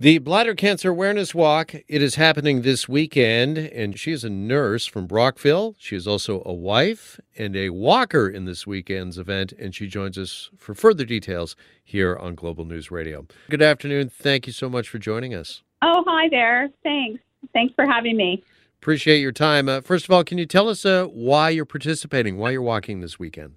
The Bladder Cancer Awareness Walk, it is happening this weekend, and she is a nurse from Brockville. She is also a wife and a walker in this weekend's event, and she joins us for further details here on Global News Radio. Good afternoon. Thank you so much for joining us. Oh, hi there. Thanks. Thanks for having me. Appreciate your time. Uh, first of all, can you tell us uh, why you're participating, why you're walking this weekend?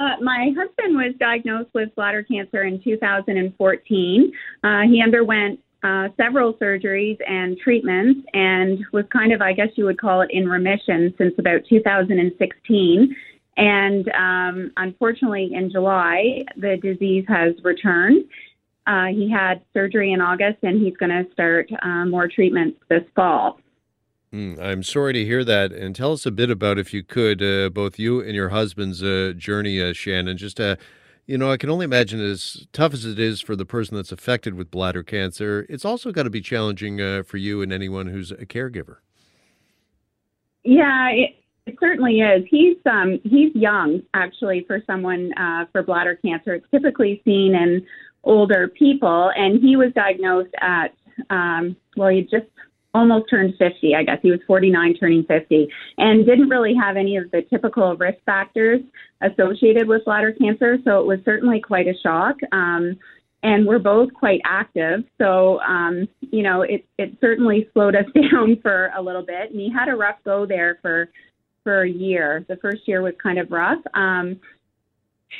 Uh, my husband was diagnosed with bladder cancer in 2014. Uh, he underwent uh, several surgeries and treatments and was kind of, I guess you would call it, in remission since about 2016. And um, unfortunately, in July, the disease has returned. Uh, he had surgery in August, and he's going to start uh, more treatments this fall. Mm, I'm sorry to hear that. And tell us a bit about, if you could, uh, both you and your husband's uh, journey, uh, Shannon. Just, uh, you know, I can only imagine as tough as it is for the person that's affected with bladder cancer, it's also got to be challenging uh, for you and anyone who's a caregiver. Yeah, it, it certainly is. He's um, he's young, actually, for someone uh, for bladder cancer. It's typically seen in older people, and he was diagnosed at um, well, he just almost turned 50, I guess. He was 49, turning 50, and didn't really have any of the typical risk factors associated with bladder cancer. So it was certainly quite a shock. Um, and we're both quite active. So, um, you know, it, it certainly slowed us down for a little bit. And he had a rough go there for, for a year. The first year was kind of rough. Um,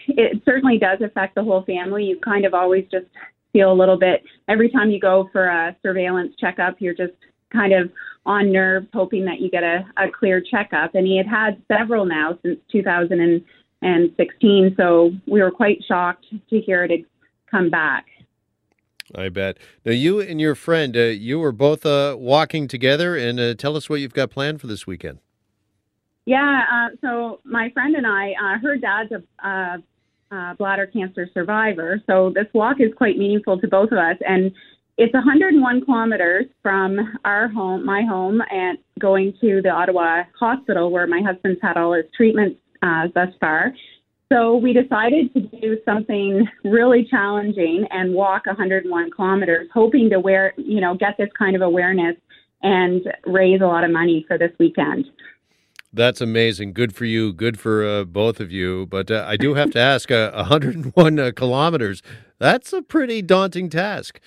it certainly does affect the whole family. You kind of always just feel a little bit every time you go for a surveillance checkup, you're just kind of on nerves, hoping that you get a, a clear checkup. And he had had several now since 2016. So we were quite shocked to hear it had come back. I bet. Now, you and your friend, uh, you were both uh, walking together, and uh, tell us what you've got planned for this weekend. Yeah, uh, so my friend and I, uh, her dad's a uh, bladder cancer survivor, so this walk is quite meaningful to both of us. And it's 101 kilometers from our home, my home, and going to the Ottawa hospital where my husband's had all his treatments uh, thus far. So we decided to do something really challenging and walk 101 kilometers, hoping to wear, you know, get this kind of awareness and raise a lot of money for this weekend. That's amazing. Good for you. Good for uh, both of you. But uh, I do have to ask: uh, 101 uh, kilometers. That's a pretty daunting task.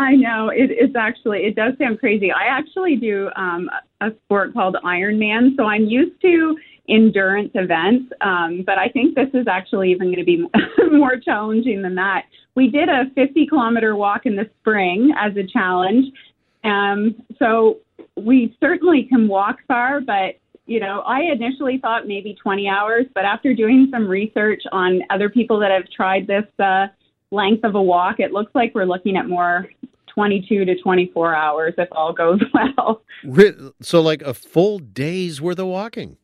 I know it, it's actually it does sound crazy. I actually do um, a sport called Ironman, so I'm used to endurance events, um, but I think this is actually even going to be more challenging than that. We did a 50 kilometer walk in the spring as a challenge, um, so we certainly can walk far, but you know, I initially thought maybe 20 hours, but after doing some research on other people that have tried this uh, length of a walk, it looks like we're looking at more 22 to 24 hours if all goes well. So, like a full day's worth of walking.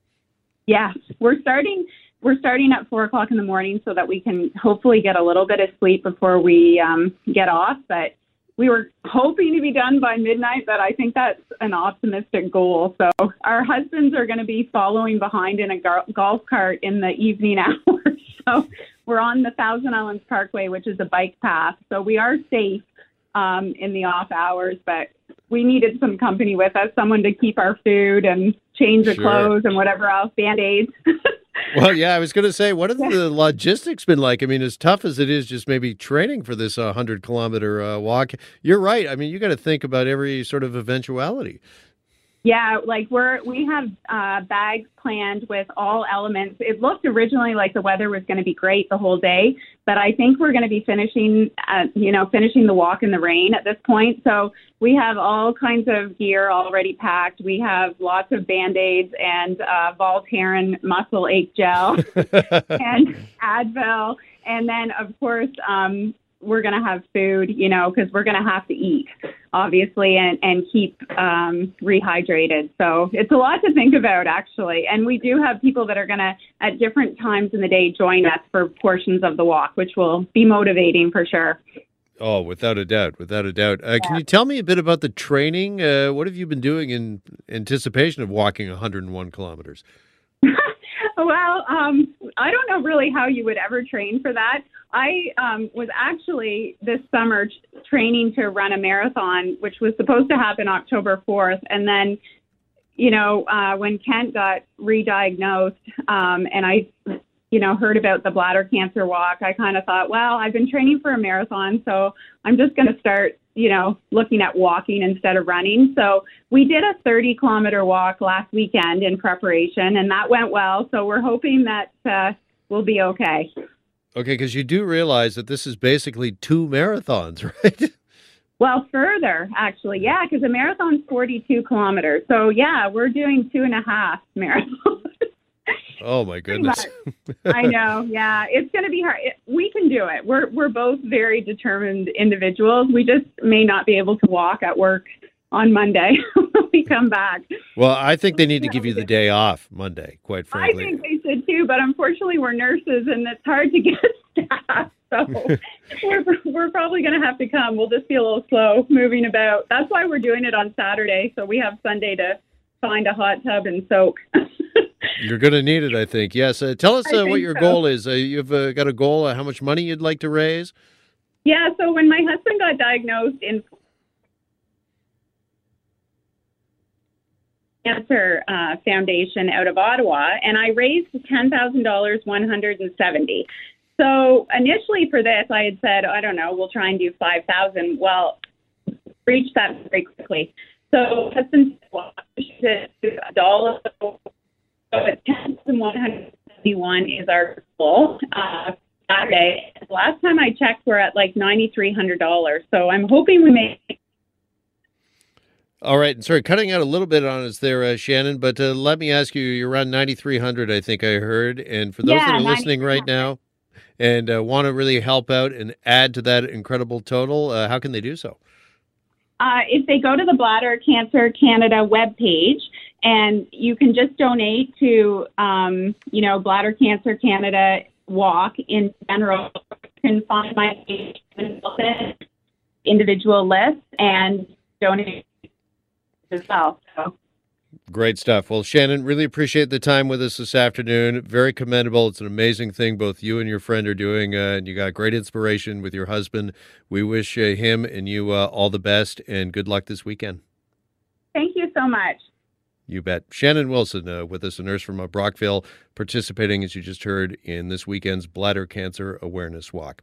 Yes, we're starting. We're starting at four o'clock in the morning so that we can hopefully get a little bit of sleep before we um, get off. But we were hoping to be done by midnight, but I think that's an optimistic goal. So our husbands are going to be following behind in a golf cart in the evening hours. so we're on the Thousand Islands Parkway, which is a bike path. So we are safe um, in the off hours, but we needed some company with us, someone to keep our food and change the sure. clothes and whatever else, band aids. well, yeah, I was going to say, what have the logistics been like? I mean, as tough as it is just maybe training for this uh, 100 kilometer uh, walk, you're right. I mean, you got to think about every sort of eventuality. Yeah, like we're we have uh, bags planned with all elements. It looked originally like the weather was going to be great the whole day, but I think we're going to be finishing, uh, you know, finishing the walk in the rain at this point. So we have all kinds of gear already packed. We have lots of band aids and uh, Voltaren muscle ache gel and Advil, and then of course um, we're going to have food, you know, because we're going to have to eat, obviously, and, and keep um, rehydrated. So it's a lot to think about, actually. And we do have people that are going to, at different times in the day, join us for portions of the walk, which will be motivating for sure. Oh, without a doubt, without a doubt. Uh, yeah. Can you tell me a bit about the training? Uh, what have you been doing in anticipation of walking 101 kilometers? Well, um, I don't know really how you would ever train for that. I um, was actually this summer training to run a marathon, which was supposed to happen October 4th. And then, you know, uh, when Kent got re-diagnosed um, and I, you know, heard about the bladder cancer walk, I kind of thought, well, I've been training for a marathon, so I'm just going to start you know, looking at walking instead of running. So we did a 30 kilometer walk last weekend in preparation, and that went well. So we're hoping that uh, we'll be okay. Okay, because you do realize that this is basically two marathons, right? Well, further, actually, yeah, because a marathon's 42 kilometers. So, yeah, we're doing two and a half marathons. Oh my goodness! I know. Yeah, it's going to be hard. We can do it. We're we're both very determined individuals. We just may not be able to walk at work on Monday when we come back. Well, I think they need to give you the day off Monday. Quite frankly, I think they should too. But unfortunately, we're nurses, and it's hard to get staff. So we're we're probably going to have to come. We'll just be a little slow moving about. That's why we're doing it on Saturday, so we have Sunday to find a hot tub and soak. You're going to need it, I think. Yes. Uh, tell us uh, what your so. goal is. Uh, you've uh, got a goal, how much money you'd like to raise? Yeah. So when my husband got diagnosed in Cancer uh, Foundation out of Ottawa, and I raised ten thousand dollars, one hundred and seventy. So initially for this, I had said, I don't know, we'll try and do five thousand. Well, reached that very quickly. So husband said, a dollar so at 10,171 is our goal. Uh, Saturday. Last time I checked, we're at like $9,300. So I'm hoping we make. All right. Sorry, cutting out a little bit on us there, uh, Shannon, but uh, let me ask you you're around 9,300, I think I heard. And for those yeah, that are listening right now and uh, want to really help out and add to that incredible total, uh, how can they do so? Uh, if they go to the Bladder Cancer Canada webpage, and you can just donate to, um, you know, Bladder Cancer Canada Walk in general. You can find my individual list and donate as well. So. Great stuff. Well, Shannon, really appreciate the time with us this afternoon. Very commendable. It's an amazing thing both you and your friend are doing, uh, and you got great inspiration with your husband. We wish uh, him and you uh, all the best and good luck this weekend. Thank you so much. You bet. Shannon Wilson uh, with us, a nurse from uh, Brockville, participating, as you just heard, in this weekend's Bladder Cancer Awareness Walk.